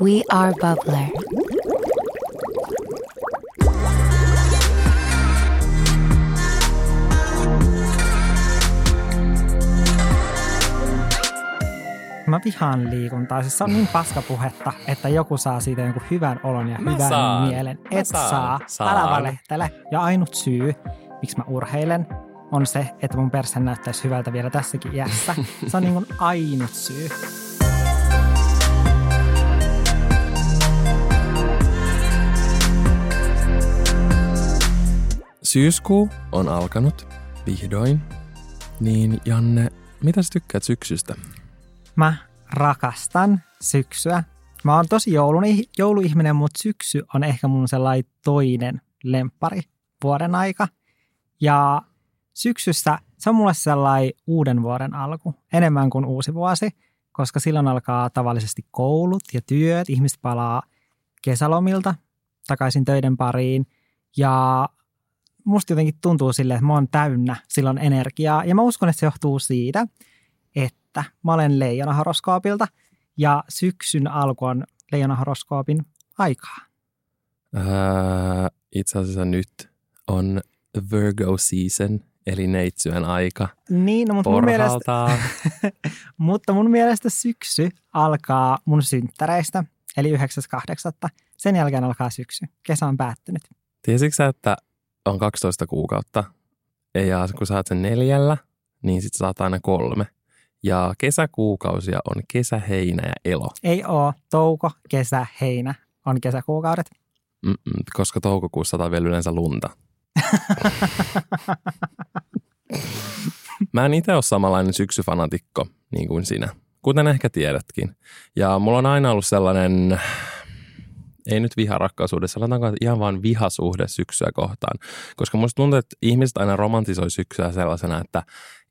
We are Bubbler. Mä vihaan liikuntaa. Siis se on niin paskapuhetta, että joku saa siitä jonkun hyvän olon ja Mä hyvän saan. mielen. Mä Et saan. saa. Saan. Älä valehtele. Ja ainut syy, miksi mä urheilen, on se, että mun perse näyttäisi hyvältä vielä tässäkin iässä. Se on niin kuin ainut syy. Syyskuu on alkanut vihdoin. Niin Janne, mitä sä tykkäät syksystä? Mä rakastan syksyä. Mä oon tosi joulun, jouluihminen, mutta syksy on ehkä mun sellainen toinen lemppari vuoden aika. Ja syksyssä se on mulle sellainen uuden vuoden alku, enemmän kuin uusi vuosi, koska silloin alkaa tavallisesti koulut ja työt, ihmiset palaa kesälomilta takaisin töiden pariin ja musta jotenkin tuntuu silleen, että mä oon täynnä silloin energiaa ja mä uskon, että se johtuu siitä, että mä olen leijonahoroskoopilta ja syksyn alku on leijonahoroskoopin aikaa. Öö, itse asiassa nyt on Virgo season, eli neitsyön aika. Niin, no, mutta mun, mielestä, mutta mun mielestä syksy alkaa mun synttäreistä, eli 9.8. Sen jälkeen alkaa syksy. Kesä on päättynyt. Tiesitkö sä, että on 12 kuukautta? Ja kun saat sen neljällä, niin sit saat aina kolme. Ja kesäkuukausia on kesä, heinä ja elo. Ei oo touko, kesä, heinä on kesäkuukaudet. Mm-mm, koska toukokuussa sataa vielä yleensä lunta. Mä en itse ole samanlainen syksyfanatikko niin kuin sinä, kuten ehkä tiedätkin. Ja mulla on aina ollut sellainen, ei nyt viharakkaisuudessa, sanotaanko, että ihan vaan vihasuhde syksyä kohtaan. Koska musta tuntuu, että ihmiset aina romantisoi syksyä sellaisena, että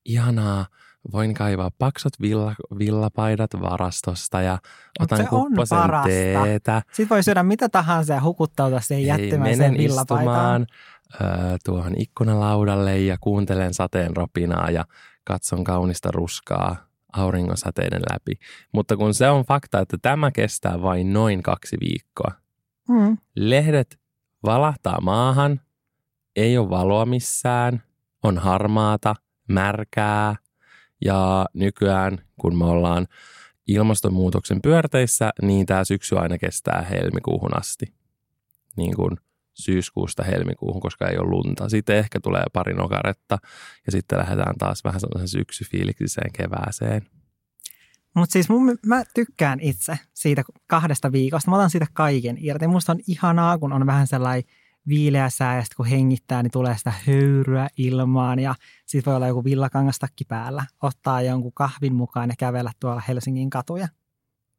ihanaa, voin kaivaa paksut villa, villapaidat varastosta ja Mut otan se on kupposen parasta. teetä. Sitten voi syödä mitä tahansa ja hukuttautua siihen jättimäiseen villapaitaan. istumaan ö, tuohon ikkunalaudalle ja kuuntelen sateen ropinaa ja katson kaunista ruskaa auringon säteiden läpi. Mutta kun se on fakta, että tämä kestää vain noin kaksi viikkoa. Mm. Lehdet valahtaa maahan, ei ole valoa missään, on harmaata, märkää ja nykyään kun me ollaan ilmastonmuutoksen pyörteissä, niin tämä syksy aina kestää helmikuuhun asti. Niin kuin syyskuusta helmikuuhun, koska ei ole lunta. Sitten ehkä tulee pari nokaretta ja sitten lähdetään taas vähän sellaisen syksyfiiliksiseen kevääseen. Mutta siis mun, mä tykkään itse siitä kahdesta viikosta. Mä otan siitä kaiken irti. Musta on ihanaa, kun on vähän sellainen viileä sää ja kun hengittää, niin tulee sitä höyryä ilmaan ja sitten voi olla joku villakangastakki päällä. Ottaa jonkun kahvin mukaan ja kävellä tuolla Helsingin katuja.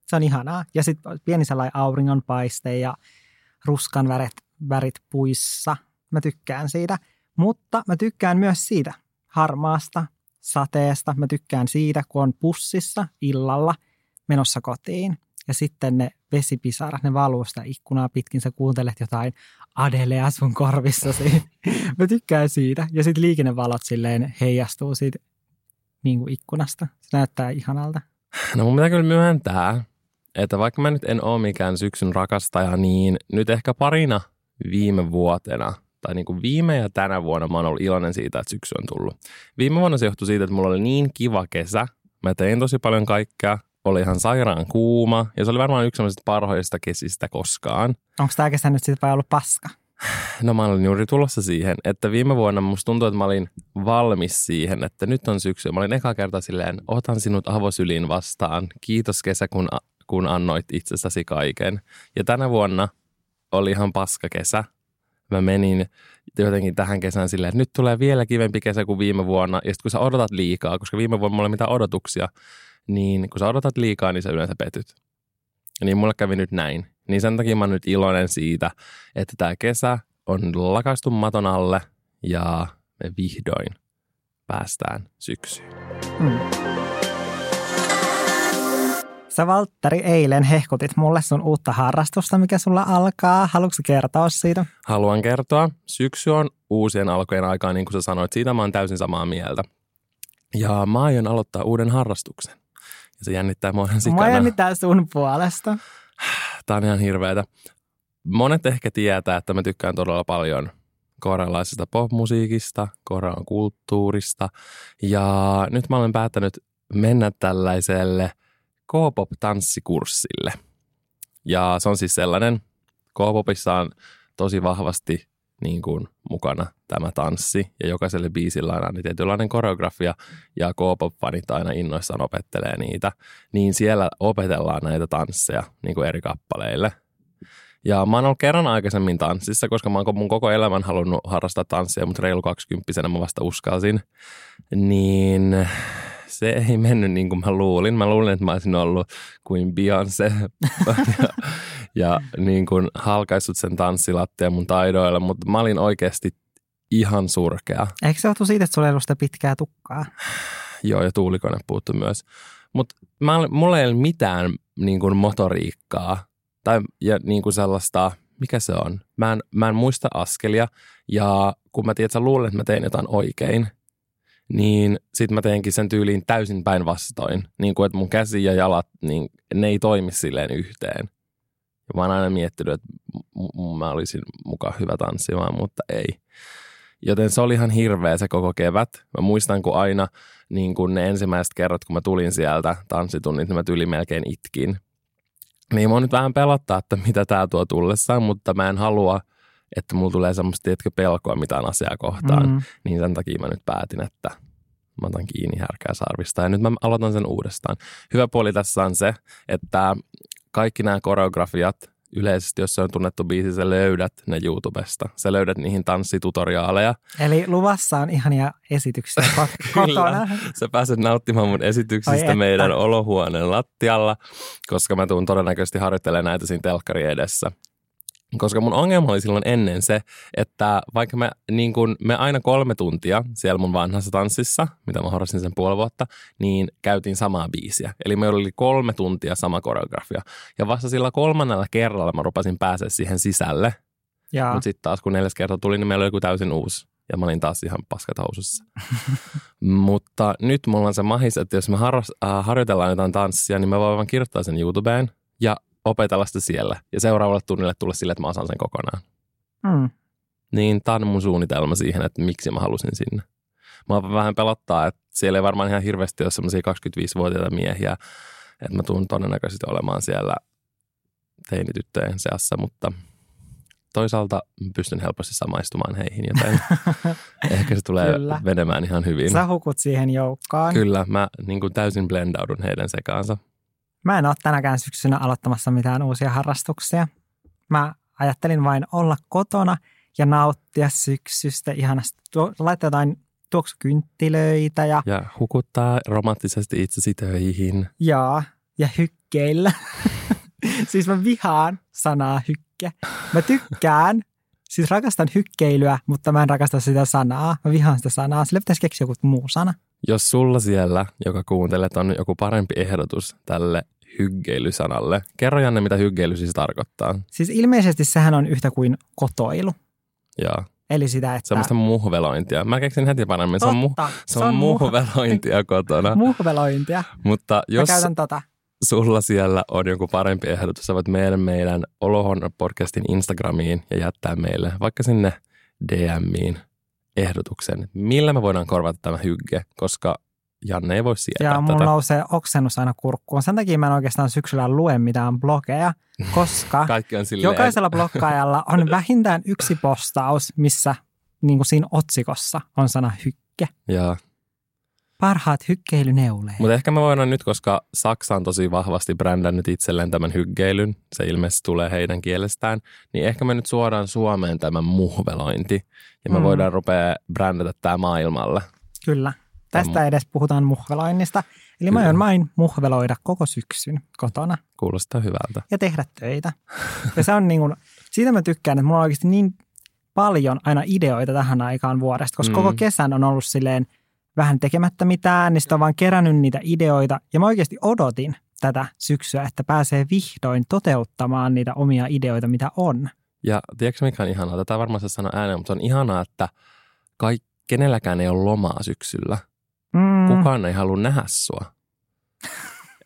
Se on ihanaa. Ja sitten pieni sellainen auringonpaiste ja ruskan värit, värit puissa. Mä tykkään siitä. Mutta mä tykkään myös siitä harmaasta sateesta. Mä tykkään siitä, kun on pussissa illalla menossa kotiin. Ja sitten ne vesipisarat, ne valuu sitä ikkunaa pitkin. Sä kuuntelet jotain Adelea sun korvissasi. Mä tykkään siitä. Ja sitten liikennevalot silleen heijastuu siitä niin kuin ikkunasta. Se näyttää ihanalta. No mun pitää kyllä myöntää, että vaikka mä nyt en ole mikään syksyn rakastaja, niin nyt ehkä parina viime vuotena, tai niin kuin viime ja tänä vuonna mä oon ollut iloinen siitä, että syksy on tullut. Viime vuonna se johtui siitä, että mulla oli niin kiva kesä. Mä tein tosi paljon kaikkea. Oli ihan sairaan kuuma ja se oli varmaan yksi sellaisista parhoista kesistä koskaan. Onko tämä kesä nyt sitten vai ollut paska? No mä olin juuri tulossa siihen, että viime vuonna musta tuntui, että mä olin valmis siihen, että nyt on syksy. Mä olin eka kerta silleen, otan sinut avosyliin vastaan. Kiitos kesä, kun, kun annoit itsestäsi kaiken. Ja tänä vuonna oli ihan paska kesä. Mä menin jotenkin tähän kesään silleen, että nyt tulee vielä kivempi kesä kuin viime vuonna. Ja sitten kun sä odotat liikaa, koska viime vuonna mulla ei mitään odotuksia, niin kun sä odotat liikaa, niin sä yleensä petyt. Ja niin mulle kävi nyt näin. Niin sen takia mä oon nyt iloinen siitä, että tämä kesä on lakastu maton alle ja me vihdoin päästään syksyyn. Hmm. Sä Valtteri eilen hehkutit mulle sun uutta harrastusta, mikä sulla alkaa. Haluatko kertoa siitä? Haluan kertoa, syksy on uusien alkojen aikaa, niin kuin sä sanoit. Siitä mä oon täysin samaa mieltä. Ja mä aion aloittaa uuden harrastuksen. Ja se jännittää mua ihan Mua sikana. jännittää sun puolesta. Tää on ihan hirveetä. Monet ehkä tietää, että mä tykkään todella paljon korealaisesta popmusiikista, korean kulttuurista. Ja nyt mä olen päättänyt mennä tällaiselle K-pop-tanssikurssille. Ja se on siis sellainen, K-popissa on tosi vahvasti niin kuin mukana tämä tanssi ja jokaiselle biisillä on aina tietynlainen koreografia ja K-pop-fanit aina innoissaan opettelee niitä, niin siellä opetellaan näitä tansseja niin kuin eri kappaleille. Ja mä oon ollut kerran aikaisemmin tanssissa, koska mä oon mun koko elämän halunnut harrastaa tanssia, mutta reilu 20 mä vasta uskalsin. Niin se ei mennyt niin kuin mä luulin. Mä luulin, että mä olisin ollut kuin Beyoncé ja, ja niin kuin halkaissut sen tanssilattia mun taidoilla, mutta mä olin oikeasti ihan surkea. Eikö se johtu siitä, että sulla ei ollut sitä pitkää tukkaa? Joo, ja tuulikone puuttu myös. Mutta mulla ei ole mitään niin kuin motoriikkaa tai ja niin kuin sellaista, mikä se on? Mä en, mä en muista askelia ja kun mä tiedän, että luulen, että mä tein jotain oikein, niin sitten mä teinkin sen tyyliin täysin päinvastoin. Niin kuin, että mun käsi ja jalat, niin ne ei toimi silleen yhteen. Ja mä oon aina miettinyt, että m- mä olisin mukaan hyvä tanssimaan, mutta ei. Joten se oli ihan hirveä se koko kevät. Mä muistan, kun aina niin kun ne ensimmäiset kerrat, kun mä tulin sieltä tanssitunnit, niin mä tyli melkein itkin. Niin mä nyt vähän pelottaa, että mitä tää tuo tullessaan, mutta mä en halua, että mulla tulee semmoista tietkö pelkoa mitään asiaa kohtaan. Mm. Niin sen takia mä nyt päätin, että mä otan kiinni härkää sarvista ja nyt mä aloitan sen uudestaan. Hyvä puoli tässä on se, että kaikki nämä koreografiat, yleisesti, jos se on tunnettu biisi, sä löydät ne YouTubesta. Sä löydät niihin tanssitutoriaaleja. Eli luvassa on ihania esityksiä kotona. Sä pääset nauttimaan mun esityksistä meidän olohuoneen lattialla, koska mä tuun todennäköisesti harjoittelemaan näitä siinä telkkari edessä. Koska mun ongelma oli silloin ennen se, että vaikka me, niin kun, me aina kolme tuntia siellä mun vanhassa tanssissa, mitä mä harrastin sen puoli vuotta, niin käytiin samaa biisiä. Eli meillä oli kolme tuntia sama koreografia. Ja vasta sillä kolmannella kerralla mä rupasin pääsee siihen sisälle. Mutta sitten taas kun neljäs kerta tuli, niin meillä oli joku täysin uusi. Ja mä olin taas ihan paskat housussa. Mutta nyt mulla on se mahis, että jos me harras, äh, harjoitellaan jotain tanssia, niin mä voin vaan kirjoittaa sen YouTubeen. Ja opetella sitä siellä ja seuraavalle tunnille tulla sille, että mä osaan sen kokonaan. Mm. Niin tämä on mun suunnitelma siihen, että miksi mä halusin sinne. Mä vähän pelottaa, että siellä ei varmaan ihan hirveästi ole semmoisia 25-vuotiaita miehiä, että mä tuun todennäköisesti olemaan siellä teinityttöjen seassa, mutta toisaalta pystyn helposti samaistumaan heihin, joten ehkä se tulee Kyllä. venemään ihan hyvin. Sä hukut siihen joukkoon. Kyllä, mä niin kuin täysin blendaudun heidän sekaansa. Mä en ole tänäkään syksynä aloittamassa mitään uusia harrastuksia. Mä ajattelin vain olla kotona ja nauttia syksystä ihanasti. Laittaa jotain tuoksukynttilöitä. Ja, ja hukuttaa romanttisesti itsesi töihin. Jaa, ja hykkeillä. siis mä vihaan sanaa hykke. Mä tykkään, siis rakastan hykkeilyä, mutta mä en rakasta sitä sanaa. Mä vihaan sitä sanaa. Sille pitäisi keksiä joku muu sana. Jos sulla siellä, joka kuuntelet, on joku parempi ehdotus tälle hyggeilysanalle, kerro Janne, mitä hyggeily siis tarkoittaa. Siis ilmeisesti sehän on yhtä kuin kotoilu. Joo. Eli sitä, että... Semmoista muhvelointia. Mä keksin heti paremmin. Totta, se on, mu- se, se on, muhvelointia kotona. muhvelointia. Mutta jos Mä käytän tota. sulla siellä on joku parempi ehdotus, sä voit meidän, meidän Olohon podcastin Instagramiin ja jättää meille vaikka sinne DMiin ehdotuksen, millä me voidaan korvata tämä hygge, koska Janne ei voi sietää Ja mulla nousee oksennus aina kurkkuun. Sen takia mä en oikeastaan syksyllä lue mitään blogeja, koska jokaisella blokkaajalla on vähintään yksi postaus, missä niin kuin siinä otsikossa on sana hykke. Ja. Parhaat hykkeilyneuleet. Mutta ehkä me voidaan nyt, koska Saksa on tosi vahvasti brändännyt itselleen tämän hyggeilyn, se ilmeisesti tulee heidän kielestään, niin ehkä me nyt suoraan Suomeen tämän muhvelointi ja me mm. voidaan rupea brändätä tämä maailmalle. Kyllä. Tästä edes puhutaan muhveloinnista. Eli mä aion vain muhveloida koko syksyn kotona. Kuulostaa hyvältä. Ja tehdä töitä. Ja se on niin kuin, siitä mä tykkään, että mulla on oikeasti niin paljon aina ideoita tähän aikaan vuodesta, koska mm. koko kesän on ollut silleen vähän tekemättä mitään, niin sitten on vaan kerännyt niitä ideoita. Ja mä oikeasti odotin tätä syksyä, että pääsee vihdoin toteuttamaan niitä omia ideoita, mitä on. Ja tiedätkö mikä on ihanaa? Tätä varmaan se sanoo ääneen, mutta on ihanaa, että kaik, kenelläkään ei ole lomaa syksyllä. Mm. Kukaan ei halua nähdä sua.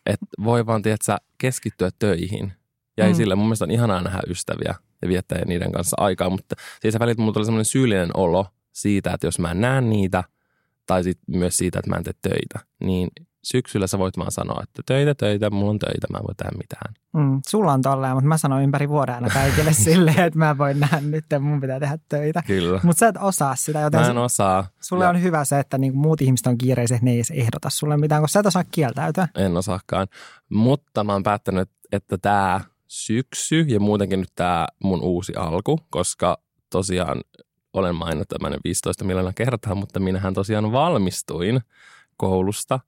Et voi vaan, tiedätkö, keskittyä töihin. Ja Mm. sille, mun mielestä on ihanaa nähdä ystäviä ja viettää niiden kanssa aikaa, mutta siis välillä mulla tuli semmoinen syyllinen olo siitä, että jos mä en näe niitä, tai sit myös siitä, että mä en tee töitä, niin syksyllä sä voit vaan sanoa, että töitä, töitä, mulla on töitä, mä en voi tehdä mitään. Mm, sulla on tolleen, mutta mä sanon ympäri vuoden aina kaikille silleen, että mä voin nähdä nyt, että mun pitää tehdä töitä. Kyllä. Mutta sä et osaa sitä, joten Mä en osaa. sulle Ja on hyvä se, että niinku muut ihmiset on kiireisiä, että ne ei edes ehdota sulle mitään, koska sä et osaa kieltäytyä. En osaakaan. Mutta mä oon päättänyt, että tämä syksy ja muutenkin nyt tämä mun uusi alku, koska tosiaan olen maininnut tämän 15 miljoonaa kertaa, mutta minähän tosiaan valmistuin koulusta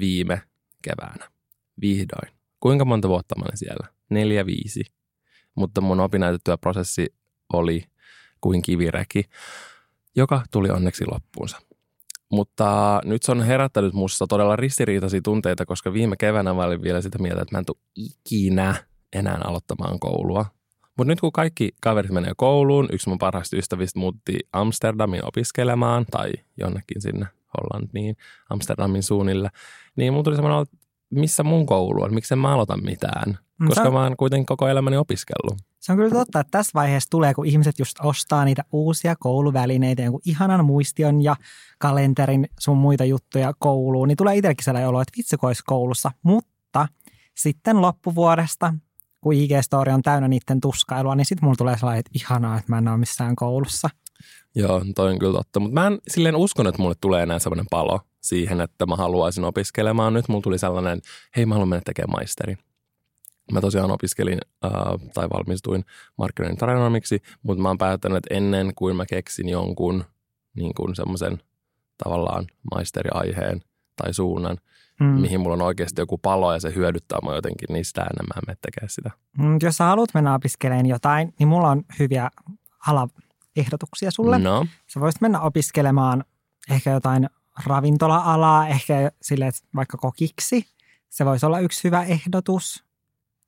viime keväänä. Vihdoin. Kuinka monta vuotta mä olin siellä? Neljä, viisi. Mutta mun opinnäytetyöprosessi oli kuin kivireki, joka tuli onneksi loppuunsa. Mutta nyt se on herättänyt musta todella ristiriitaisia tunteita, koska viime keväänä mä olin vielä sitä mieltä, että mä en tule ikinä enää aloittamaan koulua. Mutta nyt kun kaikki kaverit menee kouluun, yksi mun parhaista ystävistä muutti Amsterdamin opiskelemaan tai jonnekin sinne Hollantiin, Amsterdamin suunnille, niin mun tuli semmoinen, että missä mun koulu on, miksi en mä aloita mitään, Mm, koska on, mä oon kuitenkin koko elämäni opiskellut. se on kyllä totta, että tässä vaiheessa tulee, kun ihmiset just ostaa niitä uusia kouluvälineitä, jonkun ihanan muistion ja kalenterin sun muita juttuja kouluun, niin tulee itsellekin sellainen olo, että vitsi kun koulussa. Mutta sitten loppuvuodesta, kun IG-story on täynnä niiden tuskailua, niin sitten mulla tulee sellainen, että ihanaa, että mä en ole missään koulussa. Joo, toi on kyllä totta. Mutta mä en silleen uskon, että mulle tulee enää sellainen palo siihen, että mä haluaisin opiskelemaan. Nyt mulla tuli sellainen, hei mä haluan mennä tekemään maisterin. Mä tosiaan opiskelin äh, tai valmistuin markkinoinnin tarjonomiksi, mutta mä oon päättänyt, että ennen kuin mä keksin jonkun niin kuin semmoisen tavallaan maisteriaiheen tai suunnan, Mm. mm. mihin mulla on oikeasti joku palo ja se hyödyttää mua jotenkin, niin sitä enemmän mä tekemään sitä. Mm, Jos sä haluat mennä opiskelemaan jotain, niin mulla on hyviä alaehdotuksia sulle. No, Sä voisit mennä opiskelemaan ehkä jotain ravintola-alaa, ehkä sille, että vaikka kokiksi. Se voisi olla yksi hyvä ehdotus.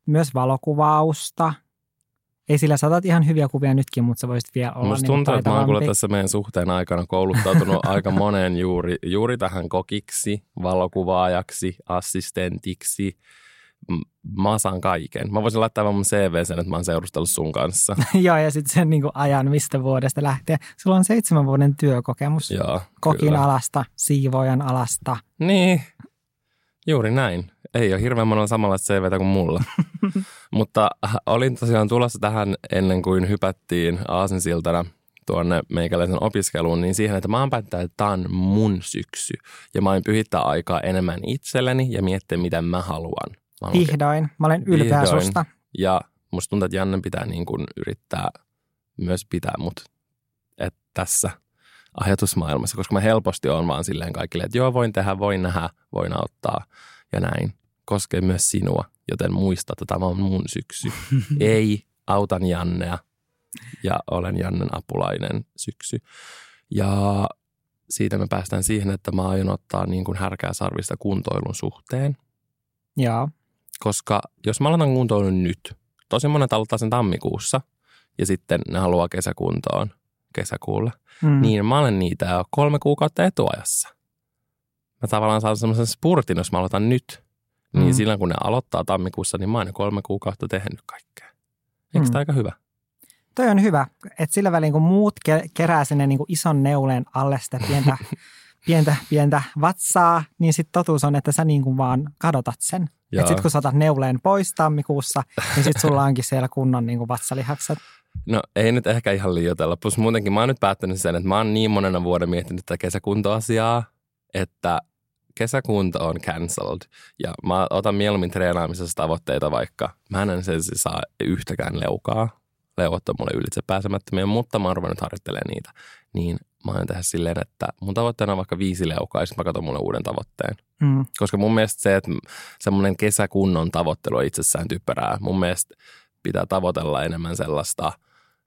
Myös valokuvausta. Ei sillä saatat ihan hyviä kuvia nytkin, mutta sä voisit vielä olla Musta niinku tuntuu, että mä oon kyllä tässä meidän suhteen aikana kouluttautunut aika moneen juuri, juuri tähän kokiksi, valokuvaajaksi, assistentiksi. Mä saan kaiken. Mä voisin laittaa vaan mun CV sen, että mä oon seurustellut sun kanssa. Joo, ja sitten sen niinku ajan, mistä vuodesta lähtee. Sulla on seitsemän vuoden työkokemus Joo, kokin kyllä. alasta, siivoojan alasta. Niin, juuri näin. Ei ole hirveän monella samanlaista CVtä kuin mulla. Mutta äh, olin tosiaan tulossa tähän ennen kuin hypättiin Aasinsiltana tuonne meikäläisen opiskeluun, niin siihen, että mä oon päättänyt, että tämä on mun syksy. Ja mä oon pyhittää aikaa enemmän itselleni ja miettiä, mitä mä haluan. Mä Vihdoin. Mä olen ylpeä Vihdoin. susta. Ja musta tuntuu, että Janne pitää niin kuin yrittää myös pitää mut et tässä ajatusmaailmassa, koska mä helposti on vaan silleen kaikille, että joo, voin tehdä, voin nähdä, voin auttaa ja näin. Koskee myös sinua, joten muista, että tämä on mun syksy. Ei autan Jannea ja olen Jannen apulainen syksy. Ja siitä me päästään siihen, että mä aion ottaa niin kuin härkää sarvista kuntoilun suhteen Joo. Koska jos mä aloitan kuntoilun nyt, tosi monet aloittaa sen tammikuussa ja sitten ne haluaa kesäkuntoon kesäkuulle, Mm. niin mä olen niitä jo kolme kuukautta etuajassa. Mä tavallaan saan semmoisen spurtin, jos mä aloitan nyt. Niin Mm. silloin kun ne aloittaa tammikuussa, niin mä oon kolme kuukautta tehnyt kaikkea. Eikö Mm. tämä aika hyvä? Toi on hyvä, että sillä välin kun muut ke- kerää sinne niin kuin ison neuleen alle sitä pientä, pientä, pientä vatsaa, niin sitten totuus on, että sä niin kuin vaan kadotat sen. Että sitten kun sä otat neuleen pois tammikuussa, niin sitten sulla onkin siellä kunnon niin kuin vatsalihakset. No ei nyt ehkä ihan liioitella. Plus muutenkin mä oon nyt päättänyt sen, että mä oon niin monena vuoden miettinyt tätä kesäkuntoasiaa, että kesäkunto on cancelled. Ja mä otan mieluummin treenaamisessa tavoitteita, vaikka mä en sen saa yhtäkään leukaa. Leuot on mulle ylitse pääsemättömiä, mutta mä oon ruvennut harjoittelemaan niitä. Niin mä oon tehdä silleen, että mun tavoitteena on vaikka viisi leukaa ja sitten mä katson mulle uuden tavoitteen. Mm. Koska mun mielestä se, että semmoinen kesäkunnon tavoittelu on itsessään typerää. Mun mielestä pitää tavoitella enemmän sellaista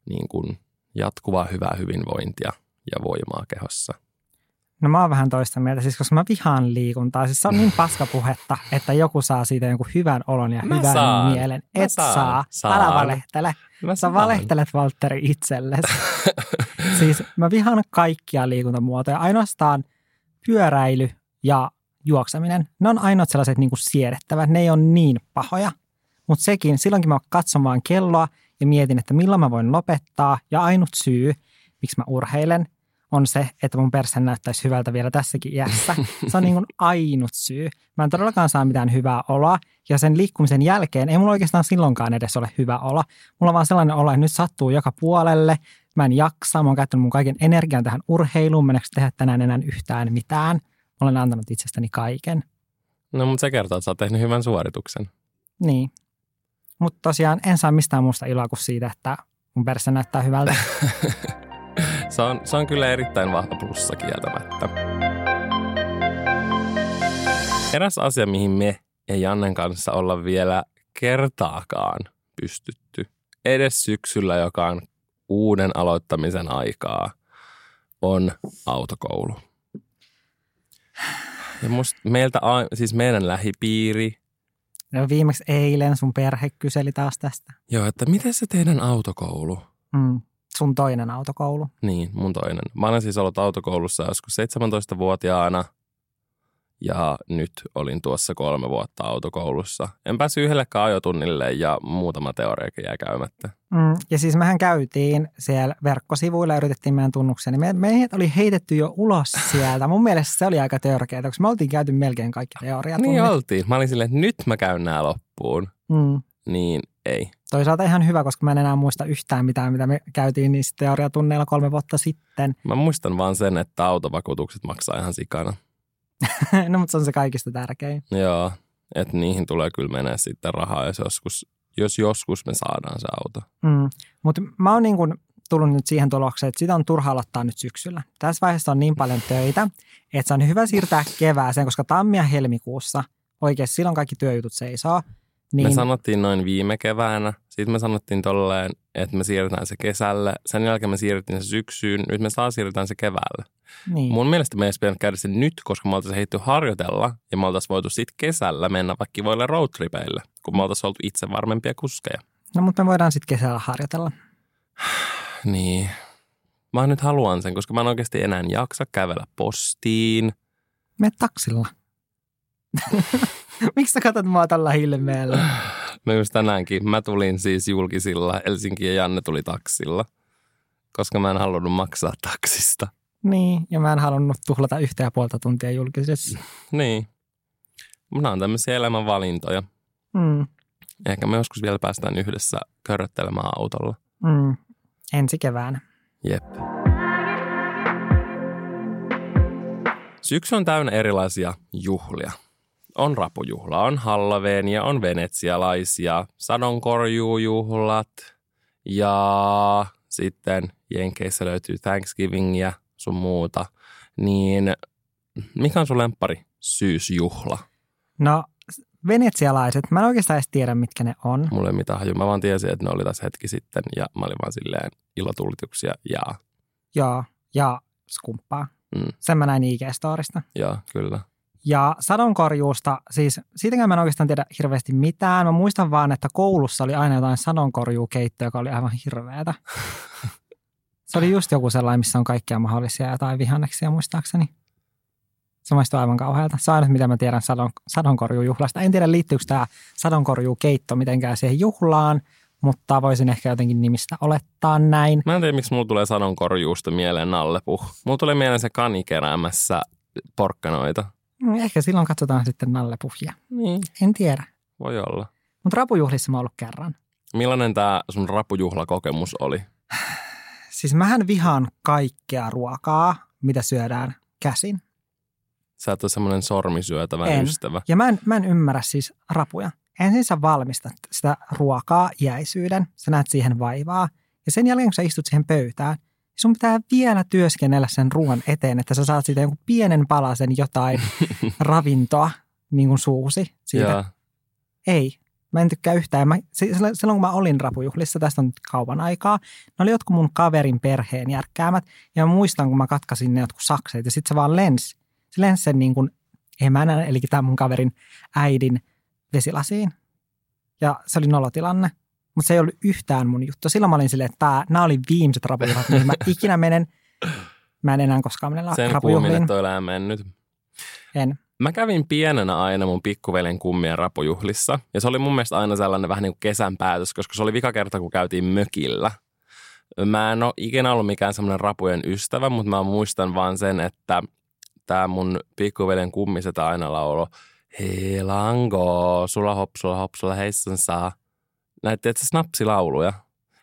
niin kuin jatkuvaa hyvää hyvinvointia ja voimaa kehossa. No mä oon vähän toista mieltä, siis koska mä vihaan liikuntaa. Siis se on niin paskapuhetta, että joku saa siitä jonkun hyvän olon ja Mä hyvän saan. mielen. Mä Et saan. saa. Saan. Älä valehtele. Mä Sä saan. valehtelet Valtteri itsellesi. siis mä vihaan kaikkia liikuntamuotoja. Ainoastaan pyöräily ja juokseminen. Ne on ainoat sellaiset niin kuin siedettävät. Ne ei ole niin pahoja. Mutta sekin, silloinkin mä katsomaan kelloa ja mietin, että milloin mä voin lopettaa. Ja ainut syy, miksi mä urheilen, on se, että mun perse näyttäisi hyvältä vielä tässäkin iässä. Se on niin kuin ainut syy. Mä en todellakaan saa mitään hyvää oloa. Ja sen liikkumisen jälkeen ei mulla oikeastaan silloinkaan edes ole hyvä olo. Mulla on vaan sellainen olo, että nyt sattuu joka puolelle. Mä en jaksa. Mä oon käyttänyt mun kaiken energian tähän urheiluun. En tehdä tänään enää yhtään mitään. Mä olen antanut itsestäni kaiken. No, mutta se kertoo, että sä oot tehnyt hyvän suorituksen. Niin. Mutta tosiaan en saa mistään muusta iloa kuin siitä, että mun perse näyttää hyvältä. se, on, se on kyllä erittäin vahva plussa kieltämättä. Eräs asia, mihin me ja Jannen kanssa olla vielä kertaakaan pystytty, edes syksyllä, joka on uuden aloittamisen aikaa, on autokoulu. Ja musta meiltä, siis meidän lähipiiri. Ja viimeksi eilen sun perhe kyseli taas tästä. Joo, että miten se teidän autokoulu? Mm, sun toinen autokoulu. Niin, mun toinen. Mä olen siis ollut autokoulussa joskus 17-vuotiaana – ja nyt olin tuossa kolme vuotta autokoulussa. En päässyt yhdellekään ajotunnille ja muutama teoriakin jäi käymättä. Mm, ja siis mehän käytiin siellä verkkosivuilla ja yritettiin meidän tunnuksia, niin me, meidät oli heitetty jo ulos sieltä. Mun mielestä se oli aika törkeää, koska me oltiin käyty melkein kaikki teoriat. Niin oltiin. Mä olin silleen, että nyt mä käyn nämä loppuun. Mm. Niin ei. Toisaalta ihan hyvä, koska mä en enää muista yhtään mitään, mitä me käytiin niissä teoriatunneilla kolme vuotta sitten. Mä muistan vaan sen, että autovakuutukset maksaa ihan sikana. no, mutta se on se kaikista tärkein. Joo, että niihin tulee kyllä mennä sitten rahaa, jos joskus, jos joskus me saadaan se auto. Mm. Mutta mä oon niin kun tullut nyt siihen tulokseen, että sitä on turha aloittaa nyt syksyllä. Tässä vaiheessa on niin paljon töitä, että se on hyvä siirtää kevääseen, koska tammi- ja helmikuussa oikeasti silloin kaikki työjutut seisoo. Niin. Me sanottiin noin viime keväänä. Sitten me sanottiin tolleen, että me siirretään se kesälle. Sen jälkeen me siirrettiin se syksyyn. Nyt me saa siirretään se keväälle. Niin. Mun mielestä me ei pitänyt käydä se nyt, koska me oltaisiin heitty harjoitella. Ja me oltaisiin voitu sitten kesällä mennä vaikka kivoille roadtripeille, kun me oltaisiin oltu itse varmempia kuskeja. No mutta me voidaan sitten kesällä harjoitella. niin. Mä nyt haluan sen, koska mä en oikeasti enää jaksa kävellä postiin. Me taksilla. Miksi sä katsot mua tällä hilmeellä? No just tänäänkin. Mä tulin siis julkisilla. Helsinki ja Janne tuli taksilla, koska mä en halunnut maksaa taksista. Niin, ja mä en halunnut tuhlata yhtä ja puolta tuntia julkisessa. niin. Mutta on tämmöisiä elämänvalintoja. Mm. Ehkä me joskus vielä päästään yhdessä körröttelemään autolla. Mm. Ensi keväänä. Jep. Syksy on täynnä erilaisia juhlia. On rapujuhla, on Halloweenia, on venetsialaisia, sadonkorjuujuhlat ja sitten Jenkeissä löytyy Thanksgivingia, sun muuta. Niin mikä on sun lempari syysjuhla? No venetsialaiset, mä en oikeastaan edes tiedä, mitkä ne on. Mulla ei mitään hajua. Mä vaan tiesin, että ne oli tässä hetki sitten ja mä olin vaan silleen ilotulituksia ja... Joo, ja skumppaa. Mm. Sen mä näin IG-storista. Joo, kyllä. Ja sadonkorjuusta, siis siitäkään mä en oikeastaan tiedä hirveästi mitään. Mä muistan vaan, että koulussa oli aina jotain sadonkorjuukeittoa, joka oli aivan hirveätä. Se oli just joku sellainen, missä on kaikkia mahdollisia jotain vihanneksia muistaakseni. Se maistuu aivan kauhealta. Se on aina, mitä mä tiedän sadon, sadonkorjuujuhlasta. En tiedä, liittyykö tämä sadonkorjuukeitto mitenkään siihen juhlaan, mutta voisin ehkä jotenkin nimistä olettaa näin. Mä en tiedä, miksi mulla tulee sadonkorjuusta mieleen nallepuh. Mulla tulee mieleen se kani keräämässä porkkanoita. Mm, ehkä silloin katsotaan sitten nallepuhia. Niin. En tiedä. Voi olla. Mutta rapujuhlissa mä oon ollut kerran. Millainen tämä sun rapujuhlakokemus oli? Siis mähän vihaan kaikkea ruokaa, mitä syödään käsin. Sä et ole semmoinen sormisyötävä en. ystävä. Ja mä en, mä en ymmärrä siis rapuja. Ensin sä valmistat sitä ruokaa jäisyyden, sä näet siihen vaivaa. Ja sen jälkeen, kun sä istut siihen pöytään, sun pitää vielä työskennellä sen ruoan eteen, että sä saat siitä jonkun pienen palasen jotain ravintoa niin kuin suusi siitä. Ja. Ei, mä en tykkää yhtään. Mä, silloin kun mä olin rapujuhlissa, tästä on nyt kauan aikaa, ne oli jotkut mun kaverin perheen järkkäämät. Ja mä muistan, kun mä katkasin ne jotkut sakseet ja sitten se vaan lensi. Se lensi sen niin kuin emänän, eli tämän mun kaverin äidin vesilasiin. Ja se oli nolotilanne. Mutta se ei ollut yhtään mun juttu. Silloin mä olin silleen, että nämä oli viimeiset rapujuhlat, mihin mä ikinä menen. Mä en enää koskaan mene Sen rapujuhliin. Sen toi mennyt. En. Mä kävin pienenä aina mun pikkuveljen kummien rapujuhlissa. Ja se oli mun mielestä aina sellainen vähän niin kuin kesän päätös, koska se oli vika kerta, kun käytiin mökillä. Mä en ole ikinä ollut mikään semmoinen rapujen ystävä, mutta mä muistan vaan sen, että tämä mun pikkuveljen kummiset aina laulo Hei lango, sulla hop, sulla hop, sulla heissan saa. Näitä että snapsilauluja.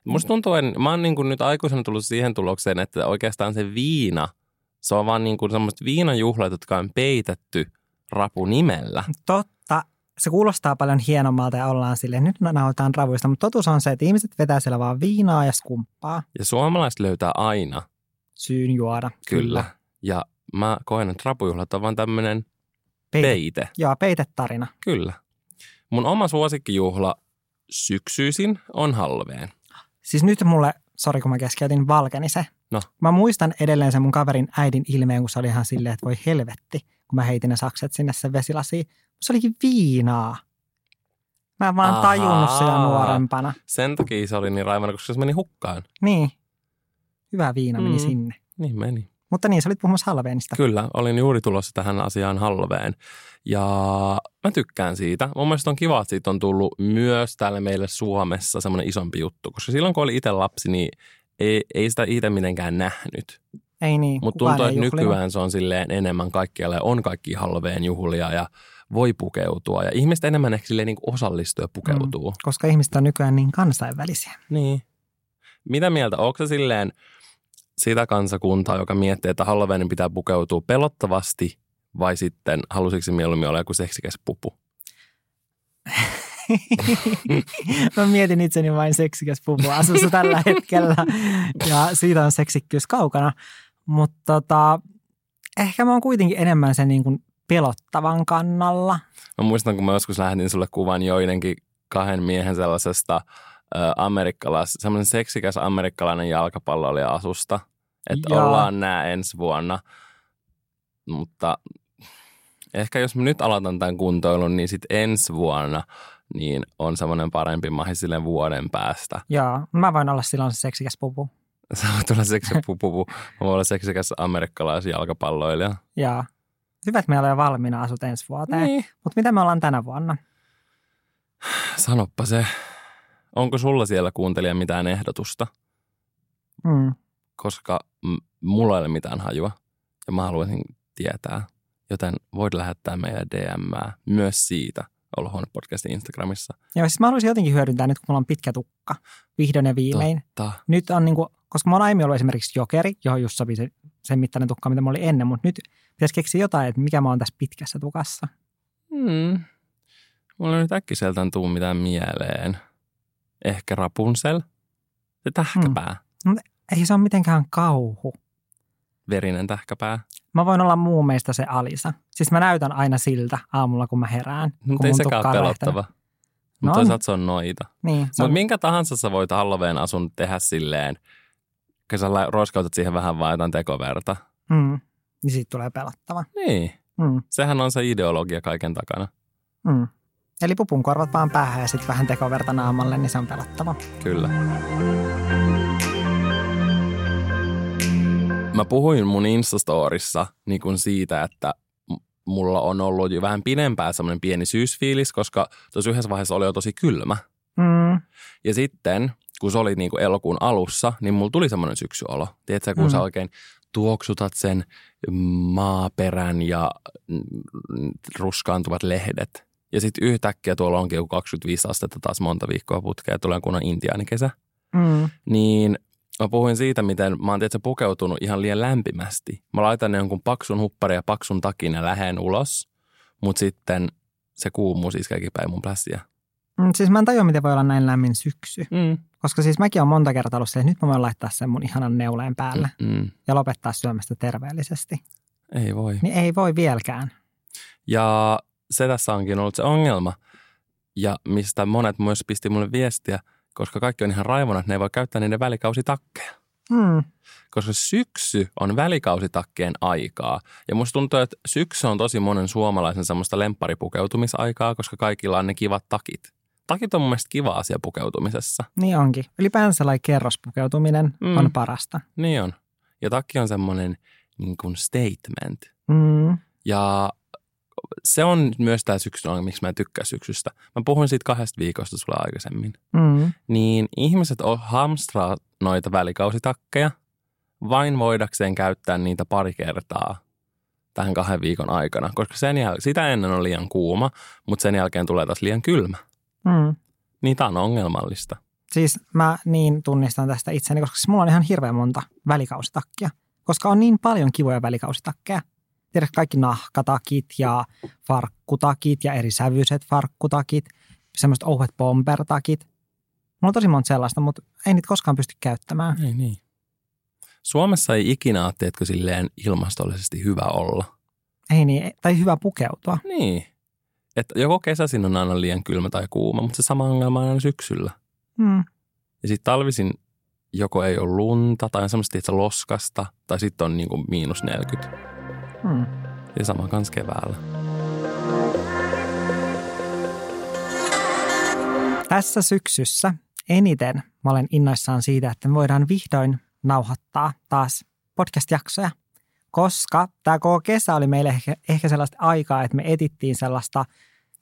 Musta tuntuu, että mä oon niin kuin nyt aikuisena tullut siihen tulokseen, että oikeastaan se viina, se on vaan niin kuin semmoista viinajuhlat, jotka on peitetty rapunimellä. Totta. Se kuulostaa paljon hienommalta ja ollaan silleen, nyt nautaan ravuista, mutta totuus on se, että ihmiset vetää siellä vaan viinaa ja skumppaa. Ja suomalaiset löytää aina. Syyn juoda. Kyllä. Ja mä koen, että rapujuhlat on vaan tämmöinen Peite. peite. Joo, peitetarina. Kyllä. Mun oma suosikkijuhla syksyisin on halveen. Siis nyt mulle, sori kun mä keskeytin, valkeni se. No. Mä muistan edelleen sen mun kaverin äidin ilmeen, kun se oli ihan silleen, että voi helvetti, kun mä heitin ne sakset sinne sen vesilasiin. Se olikin viinaa. Mä en vaan Ahaa. tajunnut sitä nuorempana. Sen takia se oli niin raivana, koska se meni hukkaan. Niin. Hyvä viina meni Mm. sinne. Niin meni. Mutta niin, sä olit puhumassa halveenista. Kyllä, olin juuri tulossa tähän asiaan halveen. Ja mä tykkään siitä. Mun mielestä on kiva, että siitä on tullut myös täällä meille Suomessa semmoinen isompi juttu. Koska silloin, kun oli itse lapsi, niin ei, ei sitä itse mitenkään nähnyt. Ei niin, Mutta tuntuu, että nykyään se on silleen enemmän kaikkialle. On kaikki halveen juhlia ja voi pukeutua. Ja ihmiset enemmän ehkä silleen niin osallistuu ja pukeutuu. Mm. Koska ihmiset on nykyään niin kansainvälisiä. Niin. Mitä mieltä? Onko se silleen sitä kansakuntaa, joka miettii, että Halloweenin pitää pukeutua pelottavasti vai sitten halusiko se mieluummin olla joku seksikäs pupu? Mä mietin itseni vain seksikäs pupu asussa tällä hetkellä ja siitä on seksikkyys kaukana. Mutta tota, ehkä mä oon kuitenkin enemmän sen niin kuin pelottavan kannalla. Mä muistan, kun mä joskus lähetin sulle kuvan joidenkin kahden miehen sellaisesta ö, amerikkalais, semmoinen seksikäs amerikkalainen jalkapalloilija asusta, että Jaa. ollaan nää ensi vuonna. Mutta ehkä jos mä nyt aloitan tämän kuntoilun, niin sitten ensi vuonna niin on semmoinen parempi mahi silleen vuoden päästä. Joo, mä voin olla silloin se seksikäs pupu. Sä voit olla seksikäs pupu, mä voin olla seksikäs amerikkalaisjalkapalloilija. Joo. Hyvä, että meillä on jo valmiina asut ensi vuoteen. Niin. Mutta mitä me ollaan tänä vuonna? Sanoppa se. Onko sulla siellä kuuntelija mitään ehdotusta? Mm. Koska mulla ei ole mitään hajua ja mä haluaisin tietää. Joten voit lähettää meidän DMää myös siitä Olohuone podcastin Instagramissa. Joo, siis mä haluaisin jotenkin hyödyntää nyt, kun mulla on pitkä tukka. Vihdoin ja viimein. Totta. Nyt on niin kuin, koska mä oon aiemmin ollut esimerkiksi jokeri, johon just sopii se, sen mittainen tukka, mitä mulla oli ennen, mutta nyt pitäisi keksiä jotain, että mikä mä oon tässä pitkässä tukassa. Hmm. Mulla ei nyt äkkiseltään tuu mitään mieleen. Ehkä Rapunzel. Se tähkäpää. Ei se ole mitenkään kauhu. Verinen tähkäpää. Mä voin olla muu meistä se Alisa. Siis mä näytän aina siltä aamulla, kun mä herään. Mutta ei sekään lähtenyt. pelottava. No Mutta on. toisaalta se on noita. Niin, se Mutta on, minkä tahansa sä voit Halloween asun tehdä silleen, kun sä roiskautat siihen vähän vaan jotain tekoverta. mm, niin siitä tulee pelottava. Niin, Mm, sehän on se ideologia kaiken takana. mm. Eli pupun korvat vaan päähän ja sitten vähän tekoverta naamalle, niin se on pelottava. Kyllä. Mä puhuin mun Instastorissa niin kuin siitä, että mulla on ollut jo vähän pidempään semmoinen pieni syysfiilis, koska tuossa yhdessä vaiheessa oli jo tosi kylmä. Mm, Ja sitten, kun se oli niin kuin elokuun alussa, niin mulla tuli semmoinen syksyolo. Tiedätkö, kun Mm. sä oikein tuoksutat sen maaperän ja ruskaantuvat lehdet. Ja sitten yhtäkkiä tuolla onkin joku 25 astetta taas monta viikkoa putkea ja tulee kunnon intiaanikesä. mm, Niin mä puhuin siitä, miten mä oon tietysti pukeutunut ihan liian lämpimästi. Mä laitan jonkun paksun hupparin ja paksun takin ja lähden ulos, mutta sitten se kuumuus iskeekin päin mun plässiä. mm. Siis mä en tajua, miten voi olla näin lämmin syksy. Mm. Koska siis mäkin olen monta kertaa ollut se, että nyt mä voin laittaa sen mun ihanan neuleen päälle Mm. ja lopettaa syömästä terveellisesti. Ei voi. Niin ei voi vieläkään. Ja se tässä onkin ollut se ongelma, ja mistä monet myös pisti mulle viestiä, koska kaikki on ihan raivona, että ne ei voi käyttää niiden välikausitakkeja. Mm. Koska syksy on välikausittakkeen aikaa. Ja musta tuntuu, että syksy on tosi monen suomalaisen semmoista lempparipukeutumisaikaa, koska kaikilla on ne kivat takit. Takit on mun mielestä kiva asia pukeutumisessa. Niin onkin. Ylipäänsä sellainen kerrospukeutuminen Mm. mm. on parasta. Niin on. Ja takki on semmoinen niin kuin statement. Mm. Ja se on myös tämä syksy, miksi mä en tykkää syksystä. Mä puhuin siitä kahdesta viikosta sulle aikaisemmin. Mm. Niin ihmiset on hamstraa noita välikausitakkeja vain voidakseen käyttää niitä pari kertaa tähän kahden viikon aikana. Koska sen jäl- sitä ennen on liian kuuma, mutta sen jälkeen tulee taas liian kylmä. Mm. Niin tämä on ongelmallista. Siis mä niin tunnistan tästä itseni, koska siis mulla on ihan hirveän monta välikausitakkia. Koska on niin paljon kivoja välikausitakkeja. Tiedätkö kaikki nahkatakit ja farkkutakit ja eri sävyiset farkkutakit. Semmoiset ohuet bombertakit. Mulla on tosi monta sellaista, mutta ei niitä koskaan pysty käyttämään. Ei niin. Suomessa ei ikinä ole, tiedätkö, silleen ilmastollisesti hyvä olla. Ei niin, tai hyvä pukeutua. Niin. Että joko kesäisin on aina liian kylmä tai kuuma, mutta se sama ongelma on aina syksyllä. Mm. Ja sitten talvisin joko ei ole lunta tai on semmoista loskasta tai sitten on niinku miinus 40. Mm. Ja sama kans keväällä. Tässä syksyssä eniten mä olen innoissaan siitä, että me voidaan vihdoin nauhoittaa taas podcast-jaksoja, koska tämä koko kesä oli meille ehkä, ehkä sellaista aikaa, että me etittiin sellaista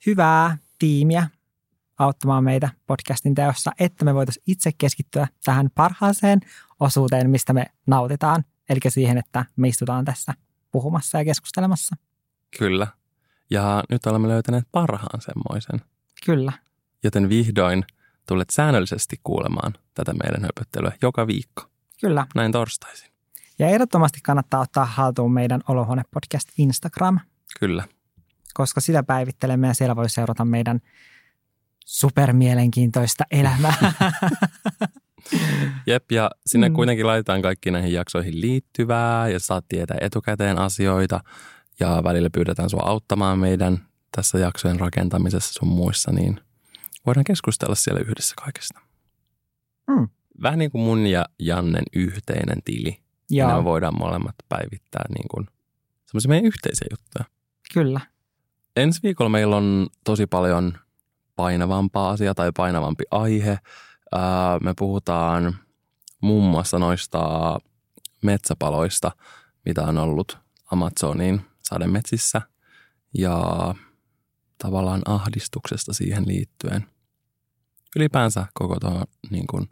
hyvää tiimiä auttamaan meitä podcastin teossa, että me voitaisiin itse keskittyä tähän parhaaseen osuuteen, mistä me nautitaan, eli siihen, että me istutaan tässä puhumassa ja keskustelemassa. Kyllä. Ja nyt olemme löytäneet parhaan semmoisen. Kyllä. Joten vihdoin tulet säännöllisesti kuulemaan tätä meidän höpöttelyä joka viikko. Kyllä. Näin torstaisin. Ja ehdottomasti kannattaa ottaa haltuun meidän Olohuone Podcast Instagram, Kyllä. koska sitä päivittelemme ja siellä voi seurata meidän supermielenkiintoista elämää. Jep, ja sinne Mm. kuitenkin laitetaan kaikki näihin jaksoihin liittyvää ja saat tietää etukäteen asioita ja välillä pyydetään sua auttamaan meidän tässä jaksojen rakentamisessa sun muissa, niin voidaan keskustella siellä yhdessä kaikesta. Mm. Vähän niin kuin mun ja Jannen yhteinen tili. Ja me voidaan molemmat päivittää niin kuin semmoisia meidän yhteisiä juttuja. kyllä. Ensi viikolla meillä on tosi paljon painavampaa asiaa tai painavampi aihe. Ää, me puhutaan muun muassa noista metsäpaloista, mitä on ollut Amazonin sademetsissä ja tavallaan ahdistuksesta siihen liittyen. Ylipäänsä koko tuon niin kuin,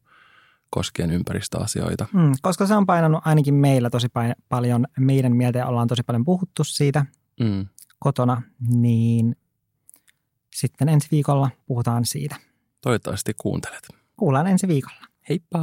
koskien ympäristöasioita. Mm, koska se on painanut ainakin meillä tosi pain- paljon meidän mieltä ja ollaan tosi paljon puhuttu siitä Mm. kotona, niin sitten ensi viikolla puhutaan siitä. Toivottavasti kuuntelet. Kuullaan ensi viikolla. Heippa!